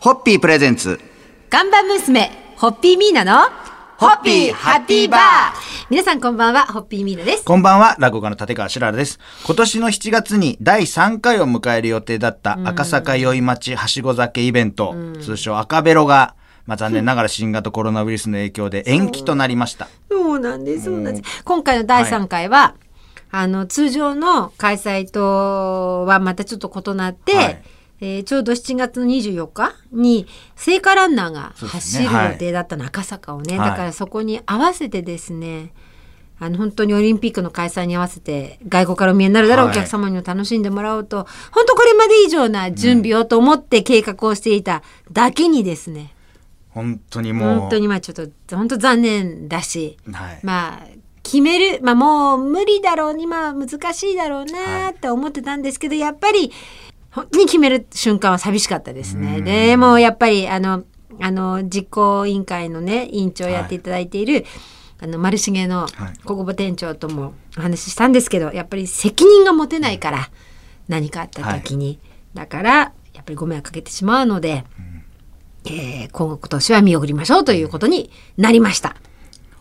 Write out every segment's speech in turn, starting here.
ホッピープレゼンツ。看板娘、ホッピーミーナの、ホッピーハッピーバー皆さんこんばんは、ホッピーミーナです。こんばんは、落語家の立川しららです。今年の7月に第3回を迎える予定だった赤坂宵町はしご酒イベント、通称赤ベロが、まあ、残念ながら新型コロナウイルスの影響で延期となりました。そうなんです、そうなんです。今回の第3回は、あの、通常の開催とはまたちょっと異なって、はいえーちょうど7月の24日に聖火ランナーが走るね。はい予定だったの、赤坂をね、はい。だからそこに合わせてですねあの本当にオリンピックの開催に合わせて外国からお見えになるだろう、はい。お客様にも楽しんでもらおうと。本当これまで以上な準備をと思って計画をしていただけにですね、本当にもう。本当にまあちょっと本当残念だし、はい。まあ決めるまあもう無理だろうにまあ難しいだろうなって思ってたんですけど、やっぱり本当に決める瞬間は寂しかったですね。でもうやっぱりあのあの実行委員会のね委員長をやっていただいている、あの丸重のはい小久保店長ともお話ししたんですけどやっぱり責任が持てないから何かあった時に、だからやっぱりご迷惑かけてしまうので、えー今年は見送りましょうということになりました。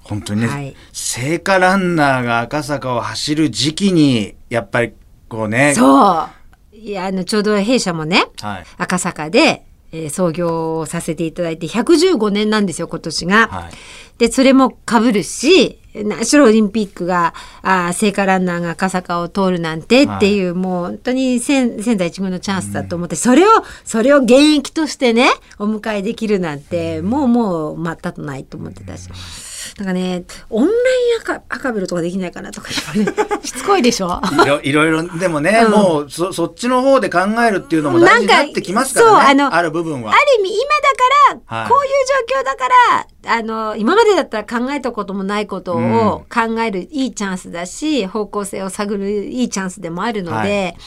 本当にね、はい聖火ランナーが赤坂を走る時期に、やっぱりこうね。そう。いや、あの、ちょうど弊社もね、はい。赤坂で、えー創業をさせていただいて115年なんですよ、今年が。はい。で、それも被るし、ナショナルオリンピックが、あー聖火ランナーが赤坂を通るなんてっていう、もう本当に仙仙台一軍のチャンスだと思って、それを、それを現役としてね、お迎えできるなんて、もうもう、全くないと思ってたし。なんかね、オンライン赤赤ベルとかできないかなとか言われて、しつこいでしょ？いろいろいろ、でもね、うん。もうそ、そっちの方で考えるっていうのも大事になってきますからね。なんかそうあのある部分は。ある意味今だから、はい。こういう状況だからあの今までだったら考えたこともないことを考えるいいチャンスだし、方向性を探るいいチャンスでもあるので、は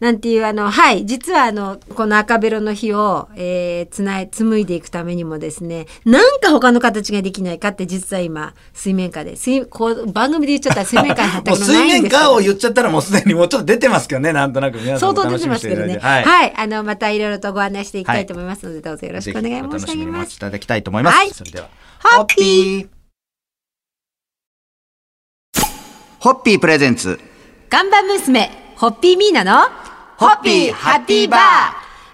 なんていうあのはい実はあのこの赤ベロの日を、えーつない紡いでいくためにもですねなんか他の形ができないかって実は今水面下で水こう番組で言っちゃったら水面下に貼ったもうことな水面いんですけど下を言っちゃったらもうすでにもうちょっと出てますけどね、なんとなく皆さんも相当出て楽しみにしていますけどね。ただいて。はい、はい。あの、またいろいろとご案内していきたいと思いますので、どうぞよろしくお願い申し上げぜひお楽しみにおますい。ただきたいと思います。はいそれでは。ホッピーホッピープレゼンツ。看板娘、ホッピーミーナの、ホッピーハッピーバー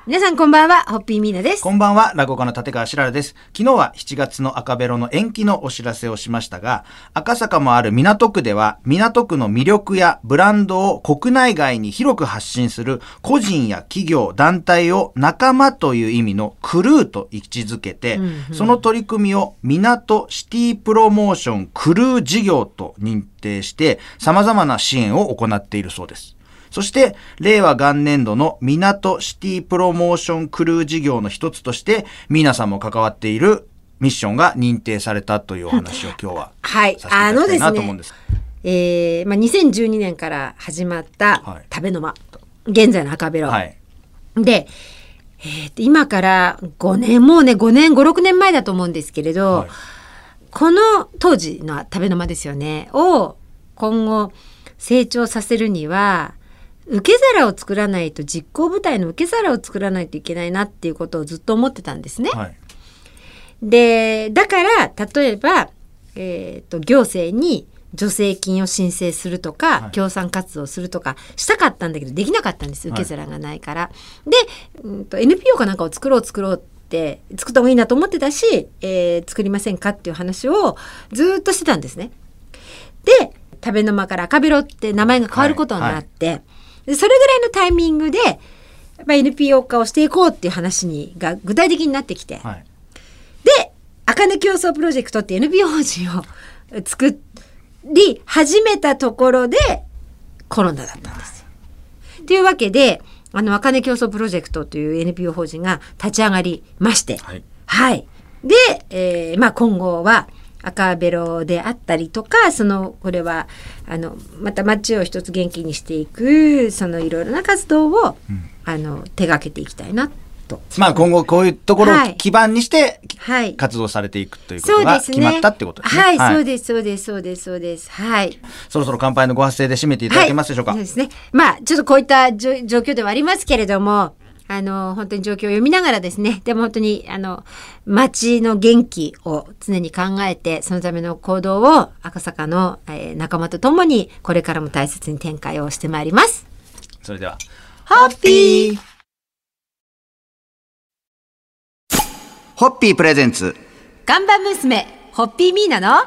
皆さんこんばんは、ホッピーミーナです。こんばんは、落語家の立川しららです。昨日は7月の赤ベロの延期のお知らせをしましたが、赤坂もある港区では、港区の魅力やブランドを国内外に広く発信する個人や企業、団体を仲間という意味のクルーと位置づけて、その取り組みを港シティプロモーションクルー事業と認定して、様々な支援を行っているそうです。そして、令和元年度の港シティプロモーションクルー事業の一つとして、皆さんも関わっているミッションが認定されたというお話を 今日ははいさせていただきたいなと思うんです。えーまあ、2012年から始まったはい食べの間、現在の赤ベロ。はい。で、えーと今から5年、もうね、5年、5、6年前だと思うんですけれど、はいこの当時の食べの間ですよね、を今後成長させるには、受け皿を作らないと実行部隊の受け皿を作らないといけないなっていうことをずっと思ってたんですね。はい。でだから例えば、えー、と行政に助成金を申請するとか、はい協賛活動するとかしたかったんだけどできなかったんです受け皿がないから。で、うん、と NPO かなんかを作ろう作ろうって作った方がいいなと思ってたし、えー作りませんかっていう話をずっとしてたんですね。で食べの間から赤ベロって名前が変わることになって、でそれぐらいのタイミングでやっぱ NPO 化をしていこうっていう話にが具体的になってきて。はい。で、あかね競争プロジェクトっていう NPO 法人を作り始めたところでコロナだったんですよ。というわけで、あの、あかね競争プロジェクトという NPO 法人が立ち上がりまして、はい。はい。で、えーまあ今後は赤ベロであったりとか、その、これは、あの、また街を一つ元気にしていく、そのいろいろな活動を、あの、手がけていきたいな、と。まあ今後こういうところを基盤にしてはい。活動されていくということが決まったってことですね。はい、そうです、そうです、そうです、そうです。はい。そろそろ乾杯のご発声で締めていただけますでしょうか？はいそうですね。まあ、ちょっとこういった状状況ではありますけれども、あの本当に状況を読みながらですね でも本当にあの町の元気を常に考えてそのための行動を赤坂の、えー仲間とともにこれからも大切に展開をしてまいります。それでは、ホッピーホッピープレゼンツ。看板娘ホッピーミーナの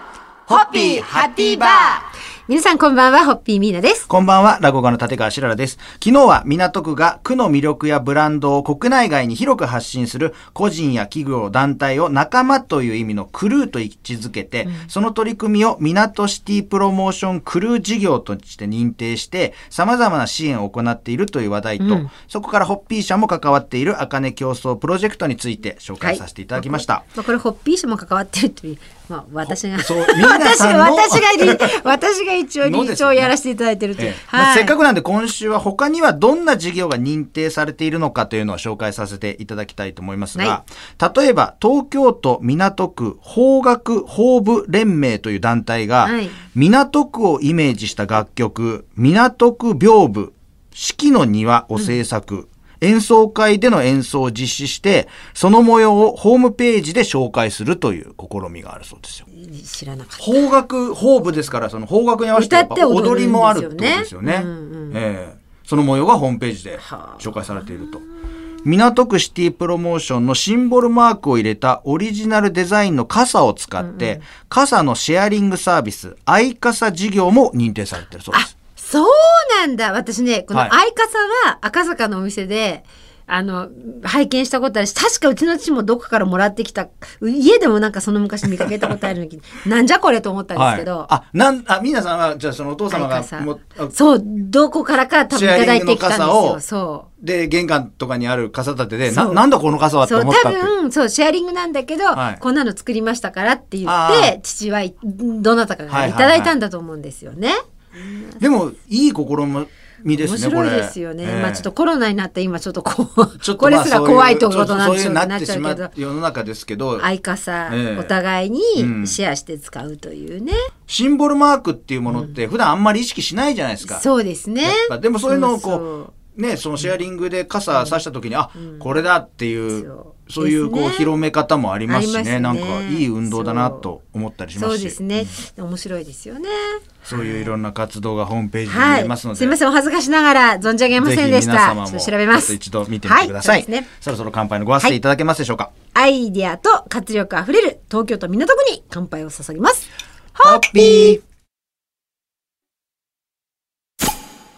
ホッピーハッピーバー皆さんこんばんはホッピーミーナです。こんばんは、落語家の立川しららです。昨日は港区が区の魅力やブランドを国内外に広く発信する個人や企業、団体を仲間という意味のクルーと位置づけて、その取り組みを港シティプロモーションクルー事業として認定して、様々な支援を行っているという話題と、うんそこからホッピー社も関わっているあかね競争プロジェクトについて紹介させていただきました。まあ、これホッピー社も関わってるという、まあ、私がそう皆私が私が理私が一応理事長をやらせていただいてるという、せっかくなんで今週は他にはどんな事業が認定されているのかというのを紹介させていただきたいと思いますが、例えば東京都港区法学法部連盟という団体が、はい。港区をイメージした楽曲「港区屏風四季の庭」を制作、演奏会での演奏を実施してその模様をホームページで紹介するという試みがあるそうですよ。知らなかった邦楽邦部ですからその邦楽に合わせて踊りもあるってことですよね。その模様がホームページではあ紹介されていると。港区シティプロモーションのシンボルマークを入れたオリジナルデザインの傘を使って、傘のシェアリングサービス、アイ傘事業も認定されているそうであす。そうなんだ。私ねこのはい。相傘は赤坂のお店で、あの拝見したことあるし確かうちの父もどこかからもらってきた家でもなんかその昔見かけたことあるのに なんじゃこれと思ったんですけど、あ、なん、あ、皆さんは、じゃあそのお父様がそうどこからか多分いただいてきたんですよ。そう。で、玄関とかにある傘立てで、な、なんだこの傘はってそう多思ったって？いう。分そうシェアリングなんだけど、はい。こんなの作りましたからって言あって父はいどなたかがいただいたんだと思うんですよね。でも、いい試みですね。面白いですよね。ええ。まあちょっとコロナになって今ちょっとこうちょっとこれすら怖いとまあことなんでしなっなってしまちゃうけどう世の中ですけど、相傘、ええ。お互いにうん。シェアして使うというね。シンボルマークっていうものって普段あんまり意識しないじゃないですか。そうですね。でもそういうのをこう、ね、そのシェアリングで傘さした時に、あ、これだっていう、そうそういうこう広め方もありますしね、ねなんかいい運動だなと思ったりしまそうすし。ですね。面白いですよね。そういういろんな活動がホームページに見はいれますの。で。すみませんお恥ずかしながら存じ上げませんでした。ぜひ皆様もちょっと調べます。一度見てみてください。はいねそろそろ乾杯のご発声いただけますでしょうか。アイデアと活力あふれる東京都港区に乾杯を注ぎます。ホッピー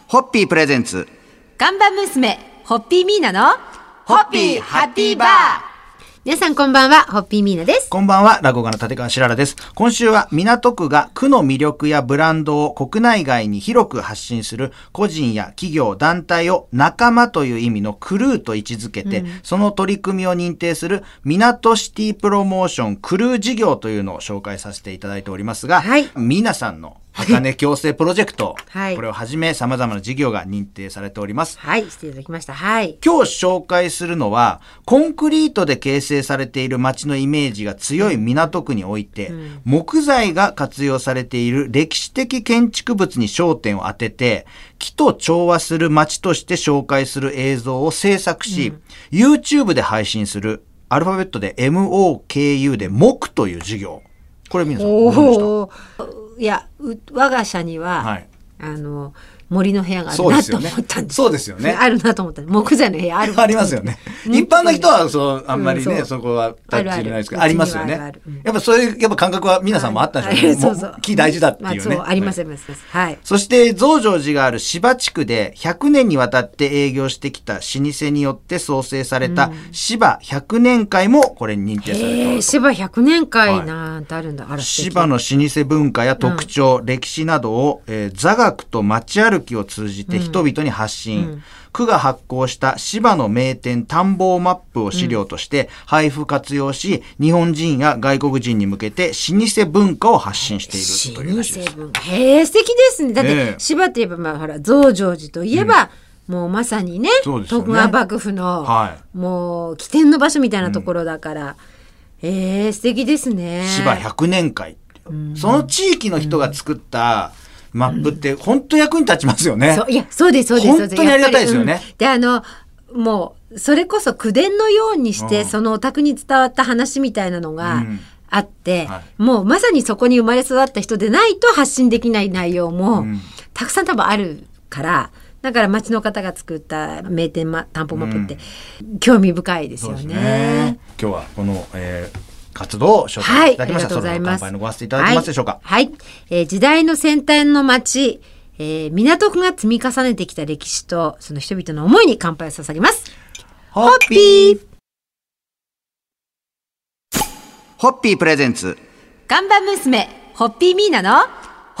ホッピープレゼンツ看板娘、ホッピーミーナの、ホッピーハッピーバー皆さんこんばんは、ホッピーミーナです。こんばんは、落語家の立川しららです。今週は港区が区の魅力やブランドを国内外に広く発信する個人や企業、団体を仲間という意味のクルーと位置づけて、その取り組みを認定する港シティプロモーションクルー事業というのを紹介させていただいておりますが、はい皆さんの茜共生プロジェクト、はいこれをはじめ様々な事業が認定されております。はい、していただきました。はい。今日紹介するのはコンクリートで形成されている街のイメージが強い港区において、木材が活用されている歴史的建築物に焦点を当てて木と調和する街として紹介する映像を制作し、YouTube で配信するアルファベットで MOKU で木という事業これ皆さん。いや、う我が社には、はい。あの森の部屋があるなと思ったんです。そうですよねあるなと思った。木材の部屋ある。ありますよね。うん一般の人はそうあんまりね、うんそこはタッチ入れないですけど、ありますよね。やっぱそういうやっぱ感覚は皆さんもあったんでしょうね。そうそう木大事だっていうね。まあ、りますはいあります。はい。そして増上寺がある芝地区で100年にわたって営業してきた老舗によって創生された芝100年会もこれに認定されておへえ、ります。芝100年会なんてあるんだ。芝の老舗文化や特徴、歴史などを、えー座学と街歩きを通じて人々に発信、区が発行した芝の名店探訪マップを資料として配布活用し、日本人や外国人に向けて老舗文化を発信しているというらしいです。へえ素敵ですね。だって、ええ。芝といえばまあほら増上寺といえば、もうまさにねね。徳川幕府の、はもう起点の場所みたいなところだから、ええ素敵ですね。芝100年会う。その地域の人が作ったマップって本当役に立ちますよね。いやそうですそうですそうです。本当にありがたいですよね。であのもうそれこそ口伝のようにして、うん。そのお宅に伝わった話みたいなのがうん。あって、はもうまさにそこに生まれ育った人でないと発信できない内容も、うん。たくさん多分あるからだから町の方が作った名店ま担保マップって興味深いですよそうですね。ね。今日はこの、えー活動を紹はい、介いただきました。ありがとうございます。乾杯のごわせていただけますでしょうか？はい、はいえー時代の先端の町、えー港区が積み重ねてきた歴史とその人々の思いに乾杯を捧げます。ホッピーホッピープレゼンツ。看板娘、ホッピーミーナの、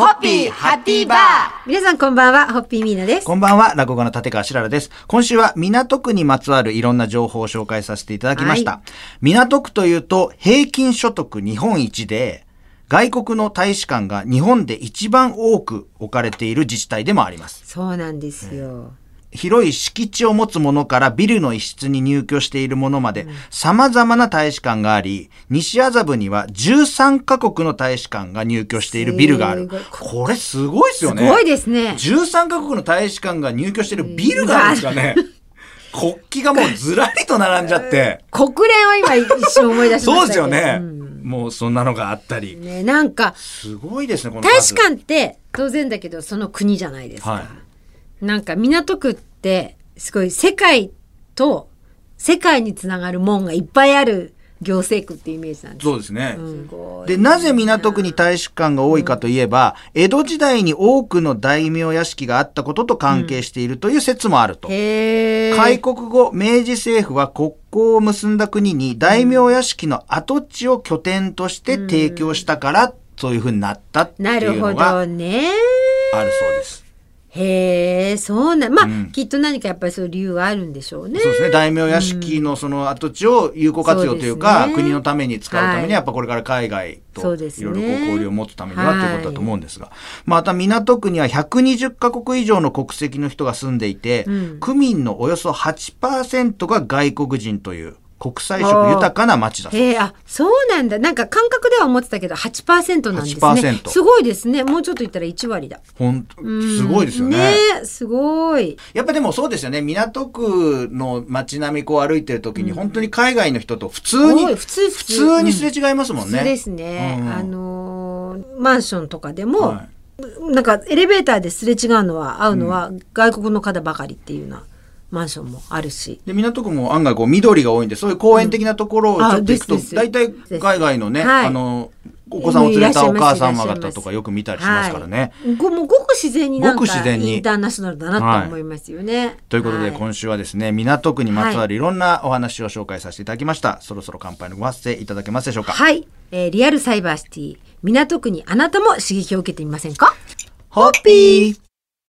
ホッピーハッピーバー皆さんこんばんは、ホッピーミーナです。こんばんは、落語家の立川しららです。今週は港区にまつわるいろんな情報を紹介させていただきました。は港区というと平均所得日本一で、外国の大使館が日本で一番多く置かれている自治体でもあります。そうなんですよ。広い敷地を持つものからビルの一室に入居しているものまで様々な大使館があり、西麻布には13カ国の大使館が入居しているビルがある。これすごいですすよね。ごいですね。13カ国の大使館が入居しているビルがあるんですかね。国旗がもうずらりと並んじゃって。国連を今一瞬思い出しました。そうですよね、うんもうそんなのがあったり。ね、なんか、すごいですね、この大数使館って当然だけどその国じゃないですか。はいなんか港区ってすごい世界と世界につながる門がいっぱいある行政区っていうイメージなんです。そうですね。すごいで、なぜ港区に大使館が多いかといえば、江戸時代に多くの大名屋敷があったことと関係しているという説もあると。へー開国後、明治政府は国交を結んだ国に大名屋敷の跡地を拠点として提供したから、そういうふうになったってないるほうのがあどるね。そうです。へえ、そうなん。まあ、うん。きっと何かやっぱりそういう理由があるんでしょうね。そうですね。大名屋敷のその跡地を有効活用というか、そうですね。国のために使うためはい。に、やっぱこれから海外といろいろ交流を持つためにははいということだと思うんですが、また港区には120カ国以上の国籍の人が住んでいて、うん。区民のおよそ8%が外国人という国際色豊かな街だそうへえ、あ、そうなんだ。なんか感覚では思ってたけど、8%なんですね。8%すごいですね。もうちょっと言ったら1割だ。ほんうんすごいですよね。ねえすごい。やっぱでもそうですよね。港区の街並みこう歩いてる時に、本当に海外の人と普通に、普通普通にすれ違いますもんね。普通ですね。うんあのーマンションとかでも、はなんかエレベーターですれ違うのは会うのは外国の方ばかりっていうようなマンションもあるし。で港区も案外こう緑が多いんでそういう公園的なところをちょっと行くと、大体海外のね、はい。あのお子さんを連れたお母様いらっしゃいます方とかよく見たりしますからね。はい。ごもうごく自然になんかごく自然に。インターナショナルだなと思いますよね。ということで、はい。今週はですね港区にまつわるいろんなお話を紹介させていただきました、そろそろ乾杯のご発声いただけますでしょうか、はい、えーリアルサイバーシティ港区にあなたも刺激を受けてみませんか？ホッピー